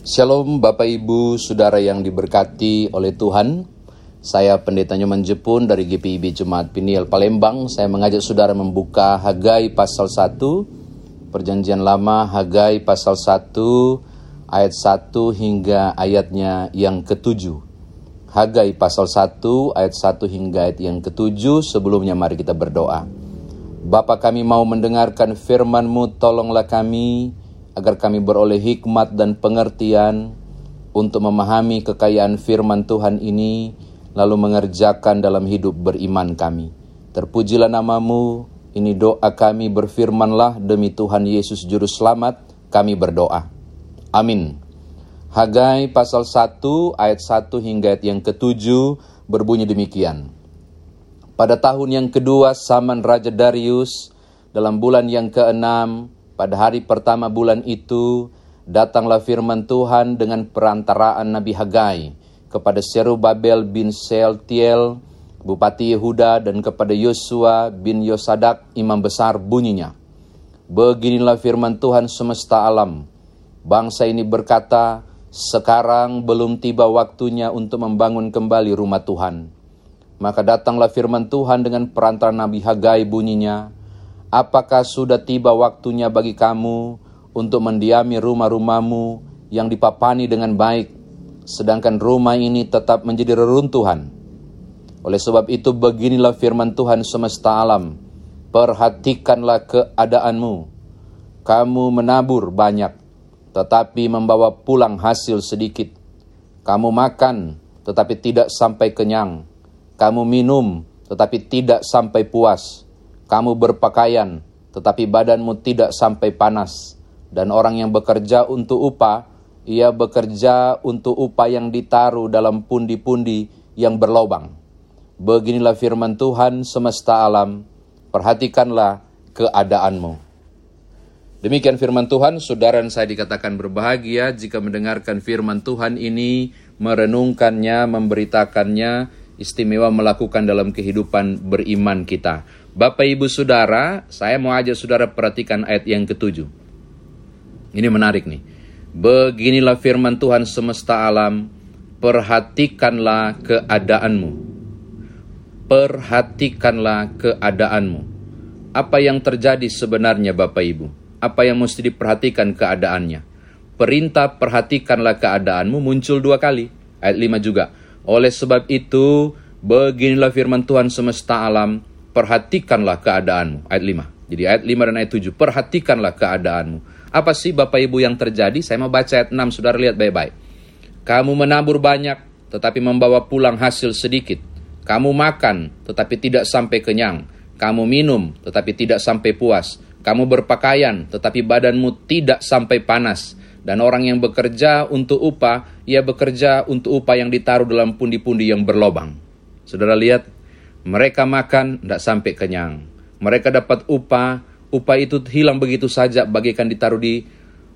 Shalom Bapak Ibu, Saudara yang diberkati oleh Tuhan. Saya Pendeta Nyoman Jepun dari GPIB Jemaat Piniel Palembang. Saya mengajak Saudara membuka Hagai pasal 1, Perjanjian Lama Hagai pasal 1, ayat 1 hingga ayatnya yang ketujuh. Hagai pasal 1, ayat 1 hingga ayat yang ketujuh. Sebelumnya mari kita berdoa. Bapa kami mau mendengarkan firman-Mu, tolonglah kami, agar kami beroleh hikmat dan pengertian untuk memahami kekayaan firman Tuhan ini, lalu mengerjakan dalam hidup beriman kami. Terpujilah namamu, ini doa kami berfirmanlah demi Tuhan Yesus Juru Selamat, kami berdoa. Amin. Hagai pasal 1 ayat 1 hingga ayat yang ketujuh berbunyi demikian. Pada tahun yang kedua zaman Raja Darius, dalam bulan yang keenam, pada hari pertama bulan itu, datanglah firman Tuhan dengan perantaraan Nabi Hagai kepada Serubabel bin Sealtiel, Bupati Yehuda, dan kepada Yosua bin Yosadak, imam besar bunyinya. Beginilah firman Tuhan semesta alam. Bangsa ini berkata, sekarang belum tiba waktunya untuk membangun kembali rumah Tuhan. Maka datanglah firman Tuhan dengan perantara Nabi Hagai bunyinya, Apakah sudah tiba waktunya bagi kamu untuk mendiami rumah-rumahmu yang dipapani dengan baik, sedangkan rumah ini tetap menjadi reruntuhan? Oleh sebab itu beginilah firman Tuhan semesta alam, perhatikanlah keadaanmu. Kamu menabur banyak, tetapi membawa pulang hasil sedikit. Kamu makan, tetapi tidak sampai kenyang. Kamu minum, tetapi tidak sampai puas kamu berpakaian, tetapi badanmu tidak sampai panas. Dan orang yang bekerja untuk upah, ia bekerja untuk upah yang ditaruh dalam pundi-pundi yang berlobang. Beginilah firman Tuhan semesta alam, perhatikanlah keadaanmu. Demikian firman Tuhan, saudara saya dikatakan berbahagia jika mendengarkan firman Tuhan ini, merenungkannya, memberitakannya, istimewa melakukan dalam kehidupan beriman kita. Bapak Ibu Saudara, saya mau ajak Saudara perhatikan ayat yang ketujuh. Ini menarik nih. Beginilah firman Tuhan semesta alam, perhatikanlah keadaanmu. Perhatikanlah keadaanmu. Apa yang terjadi sebenarnya Bapak Ibu? Apa yang mesti diperhatikan keadaannya? Perintah perhatikanlah keadaanmu muncul dua kali. Ayat 5 juga. Oleh sebab itu, beginilah firman Tuhan semesta alam, perhatikanlah keadaanmu. Ayat 5. Jadi ayat 5 dan ayat 7. Perhatikanlah keadaanmu. Apa sih Bapak Ibu yang terjadi? Saya mau baca ayat 6, saudara lihat baik-baik. Kamu menabur banyak, tetapi membawa pulang hasil sedikit. Kamu makan, tetapi tidak sampai kenyang. Kamu minum, tetapi tidak sampai puas. Kamu berpakaian, tetapi badanmu tidak sampai panas. Dan orang yang bekerja untuk upah, ia bekerja untuk upah yang ditaruh dalam pundi-pundi yang berlobang. Saudara lihat, mereka makan, tidak sampai kenyang. Mereka dapat upah, upah itu hilang begitu saja, bagaikan ditaruh di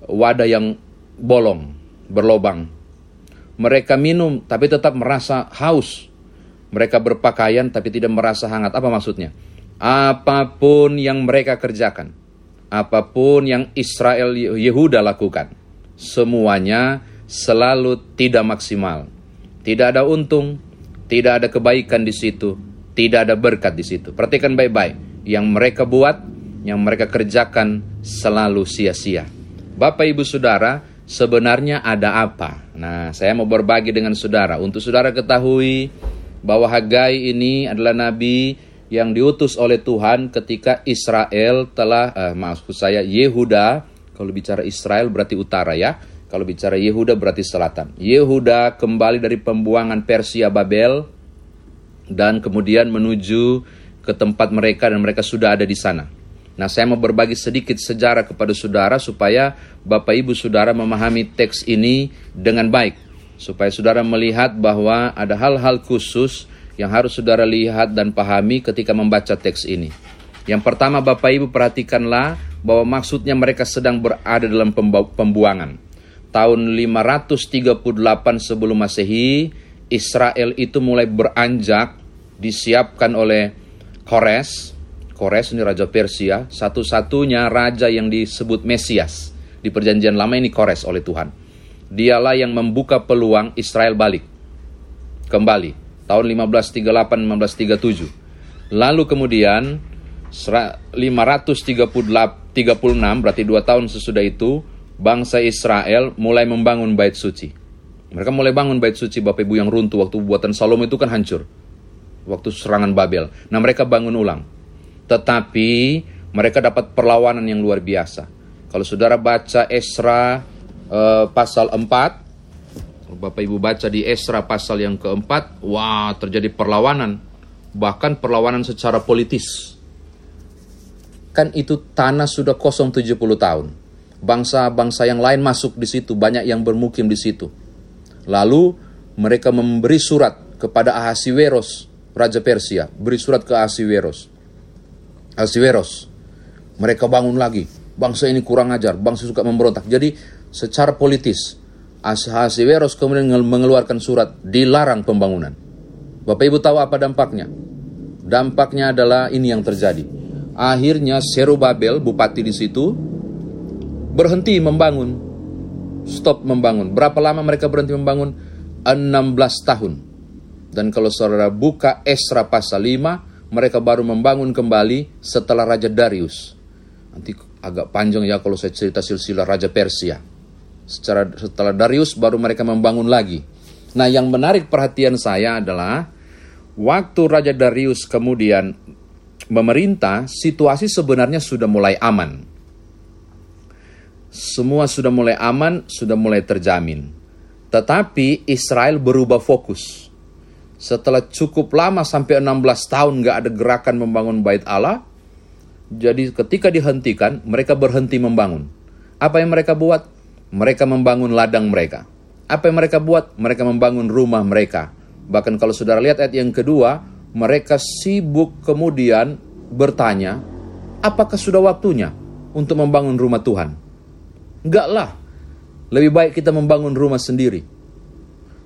wadah yang bolong, berlobang. Mereka minum, tapi tetap merasa haus. Mereka berpakaian, tapi tidak merasa hangat. Apa maksudnya? Apa pun yang mereka kerjakan, apa pun yang Israel Yehuda lakukan, semuanya selalu tidak maksimal. Tidak ada untung, tidak ada kebaikan di situ, tidak ada berkat di situ. Perhatikan baik-baik. Yang mereka buat, yang mereka kerjakan selalu sia-sia. Bapak Ibu Saudara, sebenarnya ada apa? Nah, saya mau berbagi dengan saudara. Untuk saudara ketahui bahwa Hagai ini adalah nabi yang diutus oleh Tuhan ketika Israel telah, eh, maksud saya Yehuda, kalau bicara Israel berarti utara ya, kalau bicara Yehuda berarti selatan. Yehuda kembali dari pembuangan Persia Babel, dan kemudian menuju ke tempat mereka dan mereka sudah ada di sana. Nah, saya mau berbagi sedikit sejarah kepada saudara supaya Bapak Ibu Saudara memahami teks ini dengan baik. Supaya saudara melihat bahwa ada hal-hal khusus yang harus saudara lihat dan pahami ketika membaca teks ini. Yang pertama Bapak Ibu perhatikanlah bahwa maksudnya mereka sedang berada dalam pembuangan. Tahun 538 sebelum Masehi, Israel itu mulai beranjak disiapkan oleh Kores. Kores ini raja Persia, satu-satunya raja yang disebut Mesias. Di perjanjian lama ini Kores oleh Tuhan. dialah yang membuka peluang Israel balik kembali tahun 1538-1537. Lalu kemudian 536 berarti dua tahun sesudah itu bangsa Israel mulai membangun bait suci. Mereka mulai bangun bait suci Bapak Ibu yang runtuh waktu buatan Salomo itu kan hancur. Waktu serangan Babel. Nah mereka bangun ulang. Tetapi mereka dapat perlawanan yang luar biasa. Kalau saudara baca Esra uh, pasal 4, Bapak Ibu baca di Esra pasal yang keempat, wah terjadi perlawanan. Bahkan perlawanan secara politis. Kan itu tanah sudah kosong 70 tahun. Bangsa-bangsa yang lain masuk di situ, banyak yang bermukim di situ. Lalu mereka memberi surat kepada Ahasiweros, Raja Persia. Beri surat ke Ahasiweros. Ahasiweros, mereka bangun lagi. Bangsa ini kurang ajar, bangsa suka memberontak. Jadi secara politis, Ahasiweros kemudian mengeluarkan surat dilarang pembangunan. Bapak Ibu tahu apa dampaknya? Dampaknya adalah ini yang terjadi. Akhirnya Serubabel, bupati di situ, berhenti membangun. Stop membangun. Berapa lama mereka berhenti membangun? 16 tahun. Dan kalau saudara buka Esra pasal 5, mereka baru membangun kembali setelah Raja Darius. Nanti agak panjang ya kalau saya cerita silsilah Raja Persia. Secara setelah Darius baru mereka membangun lagi. Nah, yang menarik perhatian saya adalah waktu Raja Darius kemudian memerintah, situasi sebenarnya sudah mulai aman. Semua sudah mulai aman, sudah mulai terjamin. Tetapi Israel berubah fokus. Setelah cukup lama sampai 16 tahun nggak ada gerakan membangun bait Allah, jadi ketika dihentikan, mereka berhenti membangun. Apa yang mereka buat? Mereka membangun ladang mereka. Apa yang mereka buat? Mereka membangun rumah mereka. Bahkan kalau saudara lihat ayat yang kedua, mereka sibuk kemudian bertanya, apakah sudah waktunya untuk membangun rumah Tuhan? Enggak lah, lebih baik kita membangun rumah sendiri.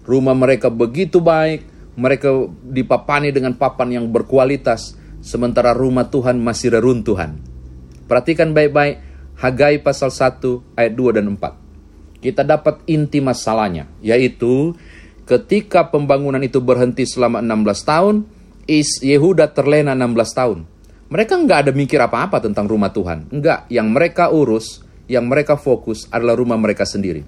Rumah mereka begitu baik, mereka dipapani dengan papan yang berkualitas, sementara rumah Tuhan masih reruntuhan. Perhatikan baik-baik Hagai pasal 1 ayat 2 dan 4. Kita dapat inti masalahnya, yaitu ketika pembangunan itu berhenti selama 16 tahun, Is Yehuda terlena 16 tahun. Mereka nggak ada mikir apa-apa tentang rumah Tuhan. Enggak, yang mereka urus, yang mereka fokus adalah rumah mereka sendiri.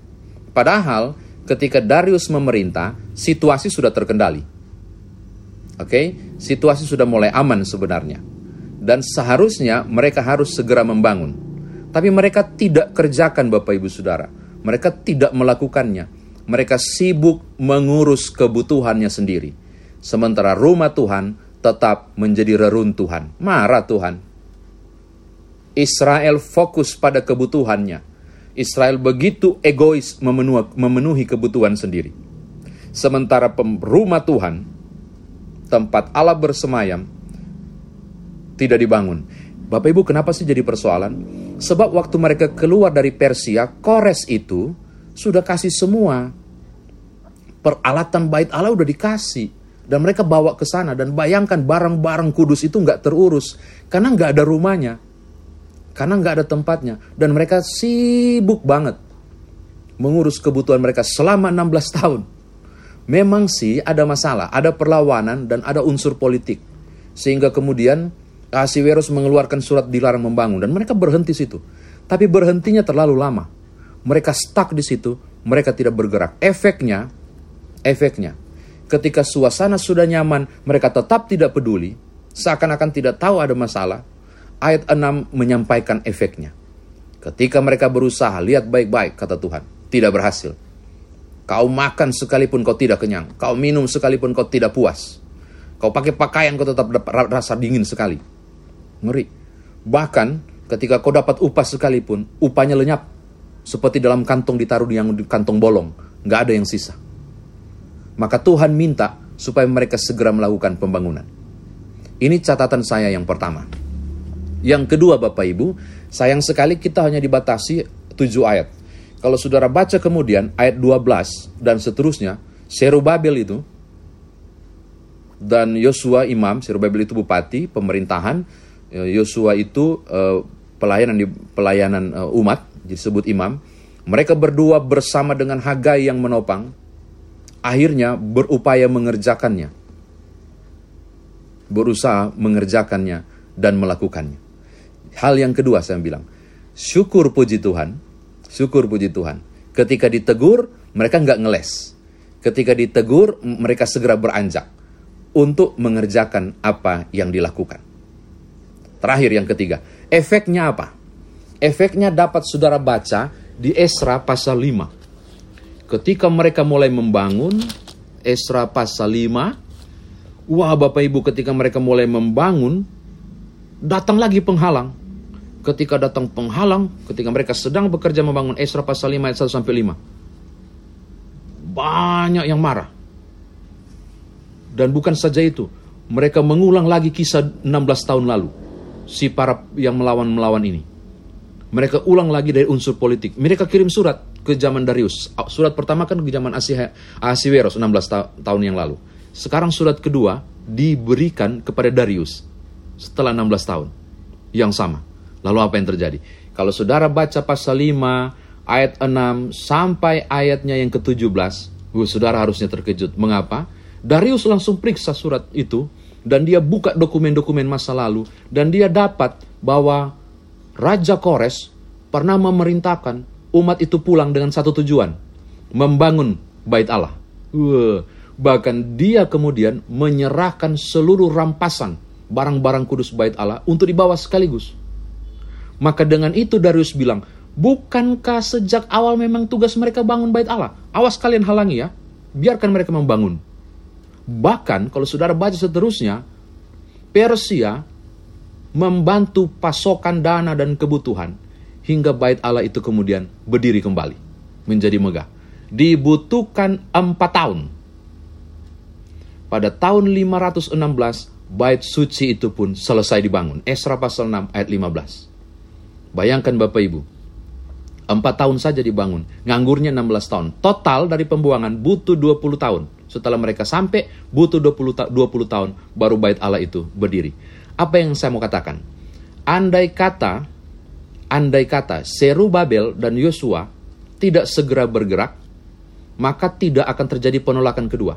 Padahal ketika Darius memerintah, situasi sudah terkendali. Oke, okay? situasi sudah mulai aman sebenarnya. Dan seharusnya mereka harus segera membangun. Tapi mereka tidak kerjakan Bapak Ibu Saudara. Mereka tidak melakukannya. Mereka sibuk mengurus kebutuhannya sendiri. Sementara rumah Tuhan tetap menjadi reruntuhan. Marah Tuhan. Israel fokus pada kebutuhannya. Israel begitu egois memenuhi, kebutuhan sendiri. Sementara rumah Tuhan, tempat Allah bersemayam, tidak dibangun. Bapak Ibu kenapa sih jadi persoalan? Sebab waktu mereka keluar dari Persia, Kores itu sudah kasih semua. Peralatan bait Allah udah dikasih dan mereka bawa ke sana dan bayangkan barang-barang kudus itu nggak terurus karena nggak ada rumahnya karena nggak ada tempatnya. Dan mereka sibuk banget mengurus kebutuhan mereka selama 16 tahun. Memang sih ada masalah ada perlawanan dan ada unsur politik. Sehingga kemudian Asiweros mengeluarkan surat dilarang membangun. Dan mereka berhenti situ. Tapi berhentinya terlalu lama. Mereka stuck di situ mereka tidak bergerak. Efeknya efeknya ketika suasana sudah nyaman, mereka tetap tidak peduli, seakan-akan tidak tahu ada masalah. Ayat 6 menyampaikan efeknya. Ketika mereka berusaha, lihat baik-baik, kata Tuhan, tidak berhasil. Kau makan sekalipun kau tidak kenyang, kau minum sekalipun kau tidak puas. Kau pakai pakaian kau tetap rasa dingin sekali. Ngeri. Bahkan ketika kau dapat upah sekalipun, upahnya lenyap. Seperti dalam kantong ditaruh di kantong bolong. Nggak ada yang sisa. Maka Tuhan minta supaya mereka segera melakukan pembangunan. Ini catatan saya yang pertama. Yang kedua Bapak Ibu, sayang sekali kita hanya dibatasi 7 ayat. Kalau saudara baca kemudian ayat 12 dan seterusnya, Serubabel itu dan Yosua imam, Serubabel itu bupati, pemerintahan, Yosua itu uh, pelayanan di pelayanan uh, umat disebut imam. Mereka berdua bersama dengan Hagai yang menopang, akhirnya berupaya mengerjakannya. Berusaha mengerjakannya dan melakukannya. Hal yang kedua saya bilang, syukur puji Tuhan, syukur puji Tuhan. Ketika ditegur, mereka nggak ngeles. Ketika ditegur, mereka segera beranjak untuk mengerjakan apa yang dilakukan. Terakhir yang ketiga, efeknya apa? Efeknya dapat saudara baca di Esra pasal 5. Ketika mereka mulai membangun, Esra pasal 5, wah Bapak Ibu ketika mereka mulai membangun, datang lagi penghalang. Ketika datang penghalang, ketika mereka sedang bekerja membangun Esra pasal 5 ayat 1 sampai 5. Banyak yang marah. Dan bukan saja itu, mereka mengulang lagi kisah 16 tahun lalu. Si para yang melawan-melawan ini. Mereka ulang lagi dari unsur politik. Mereka kirim surat ke zaman Darius. Surat pertama kan ke zaman Ahasiweros 16 ta tahun yang lalu. Sekarang surat kedua diberikan kepada Darius setelah 16 tahun yang sama. Lalu apa yang terjadi? Kalau saudara baca pasal 5 ayat 6 sampai ayatnya yang ke-17, uh, saudara harusnya terkejut. Mengapa? Darius langsung periksa surat itu dan dia buka dokumen-dokumen masa lalu dan dia dapat bahwa Raja Kores pernah memerintahkan umat itu pulang dengan satu tujuan, membangun bait Allah. Uh, bahkan dia kemudian menyerahkan seluruh rampasan barang-barang kudus bait Allah untuk dibawa sekaligus. Maka dengan itu Darius bilang, bukankah sejak awal memang tugas mereka bangun bait Allah? Awas kalian halangi ya, biarkan mereka membangun. Bahkan kalau saudara baca seterusnya, Persia membantu pasokan dana dan kebutuhan hingga bait Allah itu kemudian berdiri kembali menjadi megah. Dibutuhkan empat tahun. Pada tahun 516 bait suci itu pun selesai dibangun. Esra pasal 6 ayat 15. Bayangkan Bapak Ibu, empat tahun saja dibangun, nganggurnya 16 tahun. Total dari pembuangan butuh 20 tahun. Setelah mereka sampai, butuh 20, ta 20 tahun baru bait Allah itu berdiri. Apa yang saya mau katakan? Andai kata, andai kata Serubabel dan Yosua tidak segera bergerak, maka tidak akan terjadi penolakan kedua.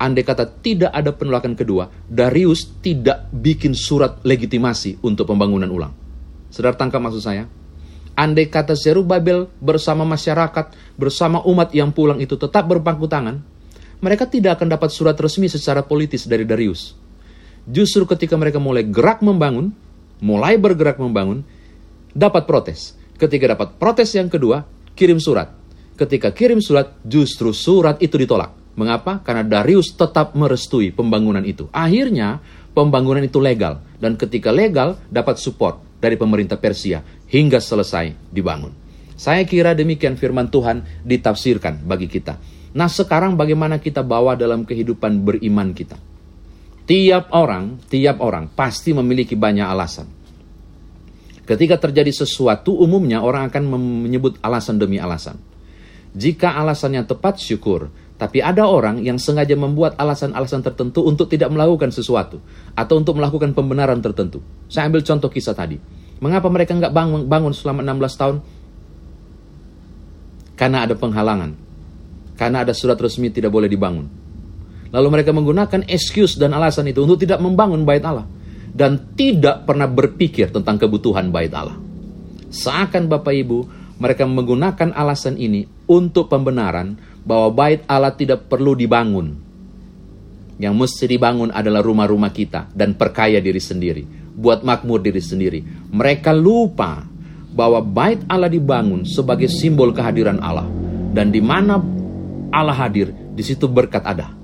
Andai kata tidak ada penolakan kedua, Darius tidak bikin surat legitimasi untuk pembangunan ulang. Saudara tangkap maksud saya? Andai kata Serubabel bersama masyarakat, bersama umat yang pulang itu tetap berpangku tangan, mereka tidak akan dapat surat resmi secara politis dari Darius. Justru ketika mereka mulai gerak membangun, mulai bergerak membangun, dapat protes. Ketika dapat protes yang kedua, kirim surat. Ketika kirim surat, justru surat itu ditolak. Mengapa? Karena Darius tetap merestui pembangunan itu. Akhirnya, pembangunan itu legal. Dan ketika legal, dapat support dari pemerintah Persia hingga selesai dibangun. Saya kira demikian firman Tuhan ditafsirkan bagi kita. Nah sekarang bagaimana kita bawa dalam kehidupan beriman kita? Tiap orang, tiap orang pasti memiliki banyak alasan. Ketika terjadi sesuatu, umumnya orang akan menyebut alasan demi alasan. Jika alasannya tepat, syukur. Tapi ada orang yang sengaja membuat alasan-alasan tertentu untuk tidak melakukan sesuatu. Atau untuk melakukan pembenaran tertentu. Saya ambil contoh kisah tadi. Mengapa mereka nggak bangun, bangun selama 16 tahun? Karena ada penghalangan. Karena ada surat resmi tidak boleh dibangun. Lalu mereka menggunakan excuse dan alasan itu untuk tidak membangun bait Allah. Dan tidak pernah berpikir tentang kebutuhan bait Allah. Seakan Bapak Ibu, mereka menggunakan alasan ini untuk pembenaran bahwa bait Allah tidak perlu dibangun. Yang mesti dibangun adalah rumah-rumah kita dan perkaya diri sendiri. Buat makmur diri sendiri. Mereka lupa bahwa bait Allah dibangun sebagai simbol kehadiran Allah. Dan di mana Allah hadir, di situ berkat ada.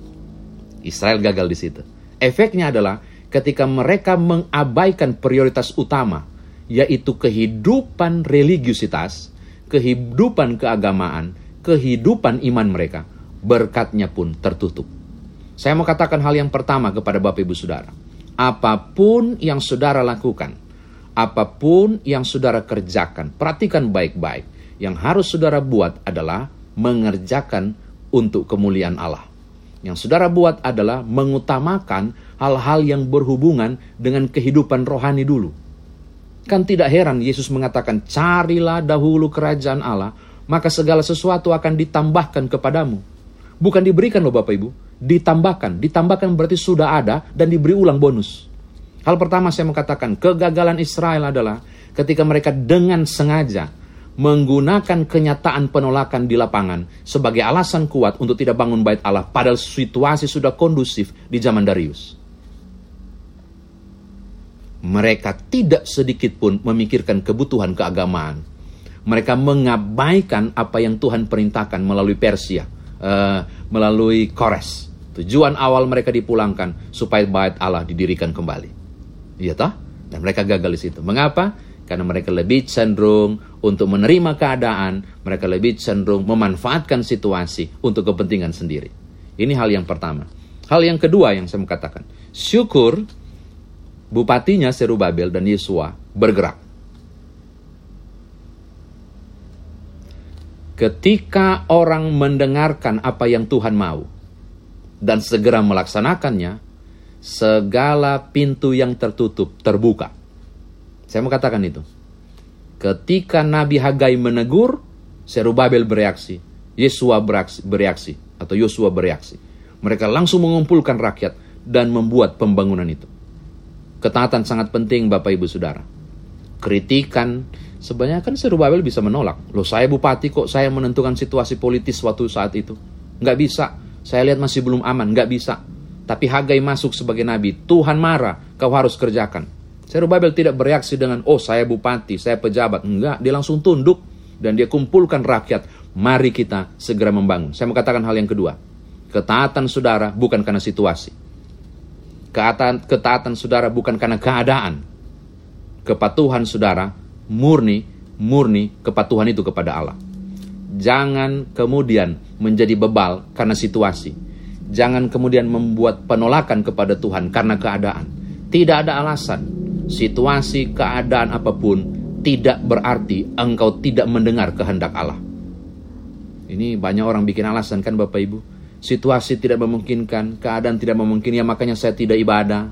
Israel gagal di situ. Efeknya adalah ketika mereka mengabaikan prioritas utama, yaitu kehidupan religiusitas, kehidupan keagamaan, kehidupan iman mereka, berkatnya pun tertutup. Saya mau katakan hal yang pertama kepada Bapak Ibu Saudara. Apa pun yang saudara lakukan, apa pun yang saudara kerjakan, perhatikan baik-baik. Yang harus saudara buat adalah mengerjakan untuk kemuliaan Allah. Yang saudara buat adalah mengutamakan hal-hal yang berhubungan dengan kehidupan rohani dulu. Kan tidak heran Yesus mengatakan, carilah dahulu kerajaan Allah, maka segala sesuatu akan ditambahkan kepadamu. Bukan diberikan loh Bapak Ibu, ditambahkan. Ditambahkan berarti sudah ada dan diberi ulang bonus. Hal pertama saya mau katakan, kegagalan Israel adalah ketika mereka dengan sengaja menggunakan kenyataan penolakan di lapangan sebagai alasan kuat untuk tidak bangun bait Allah padahal situasi sudah kondusif di zaman Darius. Mereka tidak sedikit pun memikirkan kebutuhan keagamaan. Mereka mengabaikan apa yang Tuhan perintahkan melalui Persia, uh, melalui Kores. Tujuan awal mereka dipulangkan supaya bait Allah didirikan kembali. Iya toh? Dan mereka gagal di situ. Mengapa? Karena mereka lebih cenderung untuk menerima keadaan, mereka lebih cenderung memanfaatkan situasi untuk kepentingan sendiri. Ini hal yang pertama. Hal yang kedua yang saya mau katakan, syukur bupatinya Serubabel dan Yesua bergerak. Ketika orang mendengarkan apa yang Tuhan mau dan segera melaksanakannya, segala pintu yang tertutup terbuka. Saya mau katakan itu. Ketika Nabi Hagai menegur, Serubabel bereaksi, Yesua bereaksi, bereaksi atau Yosua bereaksi. Mereka langsung mengumpulkan rakyat dan membuat pembangunan itu. Ketaatan sangat penting Bapak Ibu Saudara. Kritikan, sebenarnya kan Serubabel bisa menolak. Loh saya bupati kok saya menentukan situasi politis waktu saat itu. Nggak bisa. Saya lihat masih belum aman, nggak bisa. Tapi Hagai masuk sebagai nabi. Tuhan marah, kau harus kerjakan. Serubabel tidak bereaksi dengan, oh saya bupati, saya pejabat. Enggak, dia langsung tunduk. Dan dia kumpulkan rakyat. Mari kita segera membangun. Saya mau katakan hal yang kedua. Ketaatan saudara bukan karena situasi. Ketaatan, ketaatan saudara bukan karena keadaan. Kepatuhan saudara murni, murni kepatuhan itu kepada Allah. Jangan kemudian menjadi bebal karena situasi. Jangan kemudian membuat penolakan kepada Tuhan karena keadaan. Tidak ada alasan situasi, keadaan apa pun tidak berarti engkau tidak mendengar kehendak Allah. Ini banyak orang bikin alasan kan Bapak Ibu. Situasi tidak memungkinkan, keadaan tidak memungkinkan, ya makanya saya tidak ibadah.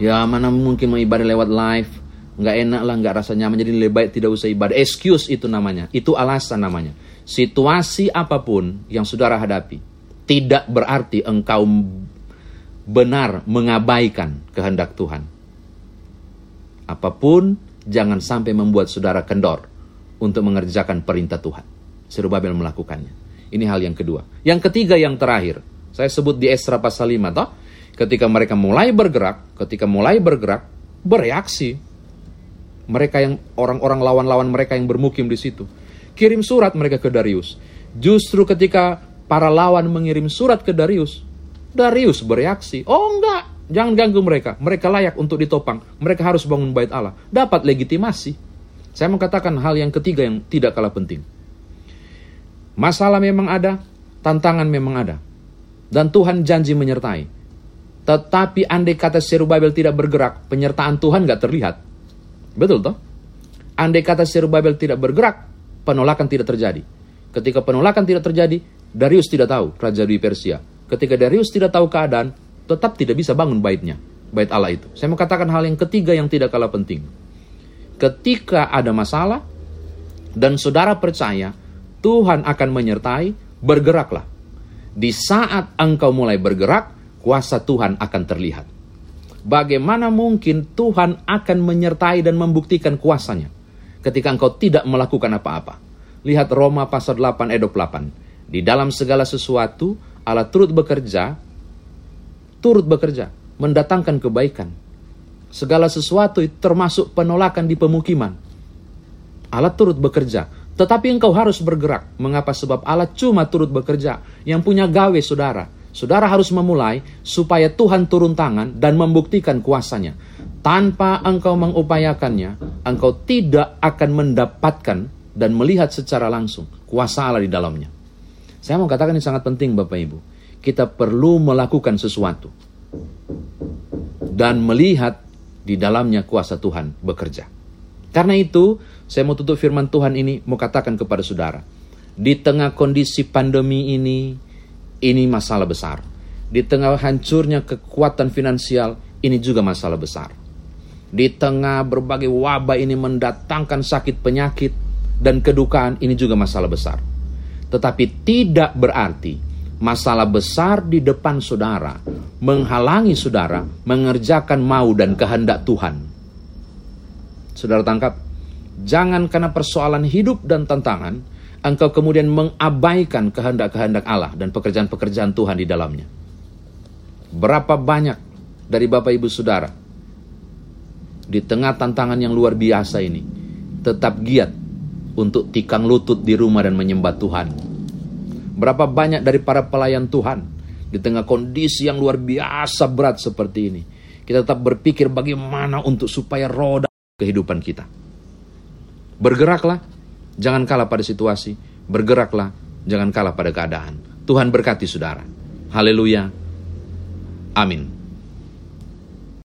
Ya mana mungkin mengibadah lewat live, nggak enak lah, nggak rasa nyaman, jadi lebih baik tidak usah ibadah. Excuse itu namanya, itu alasan namanya. Situasi apa pun yang saudara hadapi, tidak berarti engkau benar mengabaikan kehendak Tuhan. Apa pun, jangan sampai membuat saudara kendor untuk mengerjakan perintah Tuhan. Serubabel melakukannya. Ini hal yang kedua. Yang ketiga yang terakhir, saya sebut di Esra pasal 5 toh, ketika mereka mulai bergerak, ketika mulai bergerak, bereaksi. Mereka yang orang-orang lawan-lawan mereka yang bermukim di situ. Kirim surat mereka ke Darius. Justru ketika para lawan mengirim surat ke Darius, Darius bereaksi. Oh enggak, Jangan ganggu mereka. Mereka layak untuk ditopang. Mereka harus bangun bait Allah. Dapat legitimasi. Saya mengatakan hal yang ketiga yang tidak kalah penting. Masalah memang ada, tantangan memang ada. Dan Tuhan janji menyertai. Tetapi andai kata Serubabel tidak bergerak, penyertaan Tuhan gak terlihat. Betul toh? Andai kata Serubabel tidak bergerak, penolakan tidak terjadi. Ketika penolakan tidak terjadi, Darius tidak tahu, Raja di Persia. Ketika Darius tidak tahu keadaan, tetap tidak bisa bangun baitnya, bait Allah itu. Saya mau katakan hal yang ketiga yang tidak kalah penting. Ketika ada masalah dan saudara percaya Tuhan akan menyertai, bergeraklah. Di saat engkau mulai bergerak, kuasa Tuhan akan terlihat. Bagaimana mungkin Tuhan akan menyertai dan membuktikan kuasanya ketika engkau tidak melakukan apa-apa? Lihat Roma pasal 8 ayat 28. Di dalam segala sesuatu Allah turut bekerja turut bekerja, mendatangkan kebaikan. Segala sesuatu termasuk penolakan di pemukiman. Allah turut bekerja, tetapi engkau harus bergerak. Mengapa? Sebab Allah cuma turut bekerja. Yang punya gawe saudara. Saudara harus memulai supaya Tuhan turun tangan dan membuktikan kuasanya. Tanpa engkau mengupayakannya, engkau tidak akan mendapatkan dan melihat secara langsung kuasa Allah di dalamnya. Saya mau katakan ini sangat penting Bapak Ibu kita perlu melakukan sesuatu dan melihat di dalamnya kuasa Tuhan bekerja. Karena itu, saya mau tutup firman Tuhan ini mau katakan kepada saudara, di tengah kondisi pandemi ini, ini masalah besar. Di tengah hancurnya kekuatan finansial, ini juga masalah besar. Di tengah berbagai wabah ini mendatangkan sakit penyakit, dan kedukaan ini juga masalah besar. Tetapi tidak berarti masalah besar di depan saudara menghalangi saudara mengerjakan mau dan kehendak Tuhan. Saudara tangkap, jangan karena persoalan hidup dan tantangan, engkau kemudian mengabaikan kehendak-kehendak Allah dan pekerjaan-pekerjaan Tuhan di dalamnya. Berapa banyak dari Bapak Ibu Saudara di tengah tantangan yang luar biasa ini tetap giat untuk tikang lutut di rumah dan menyembah Tuhan. Berapa banyak dari para pelayan Tuhan di tengah kondisi yang luar biasa berat seperti ini. Kita tetap berpikir bagaimana untuk supaya roda kehidupan kita. Bergeraklah, jangan kalah pada situasi. Bergeraklah, jangan kalah pada keadaan. Tuhan berkati saudara. Haleluya. Amin.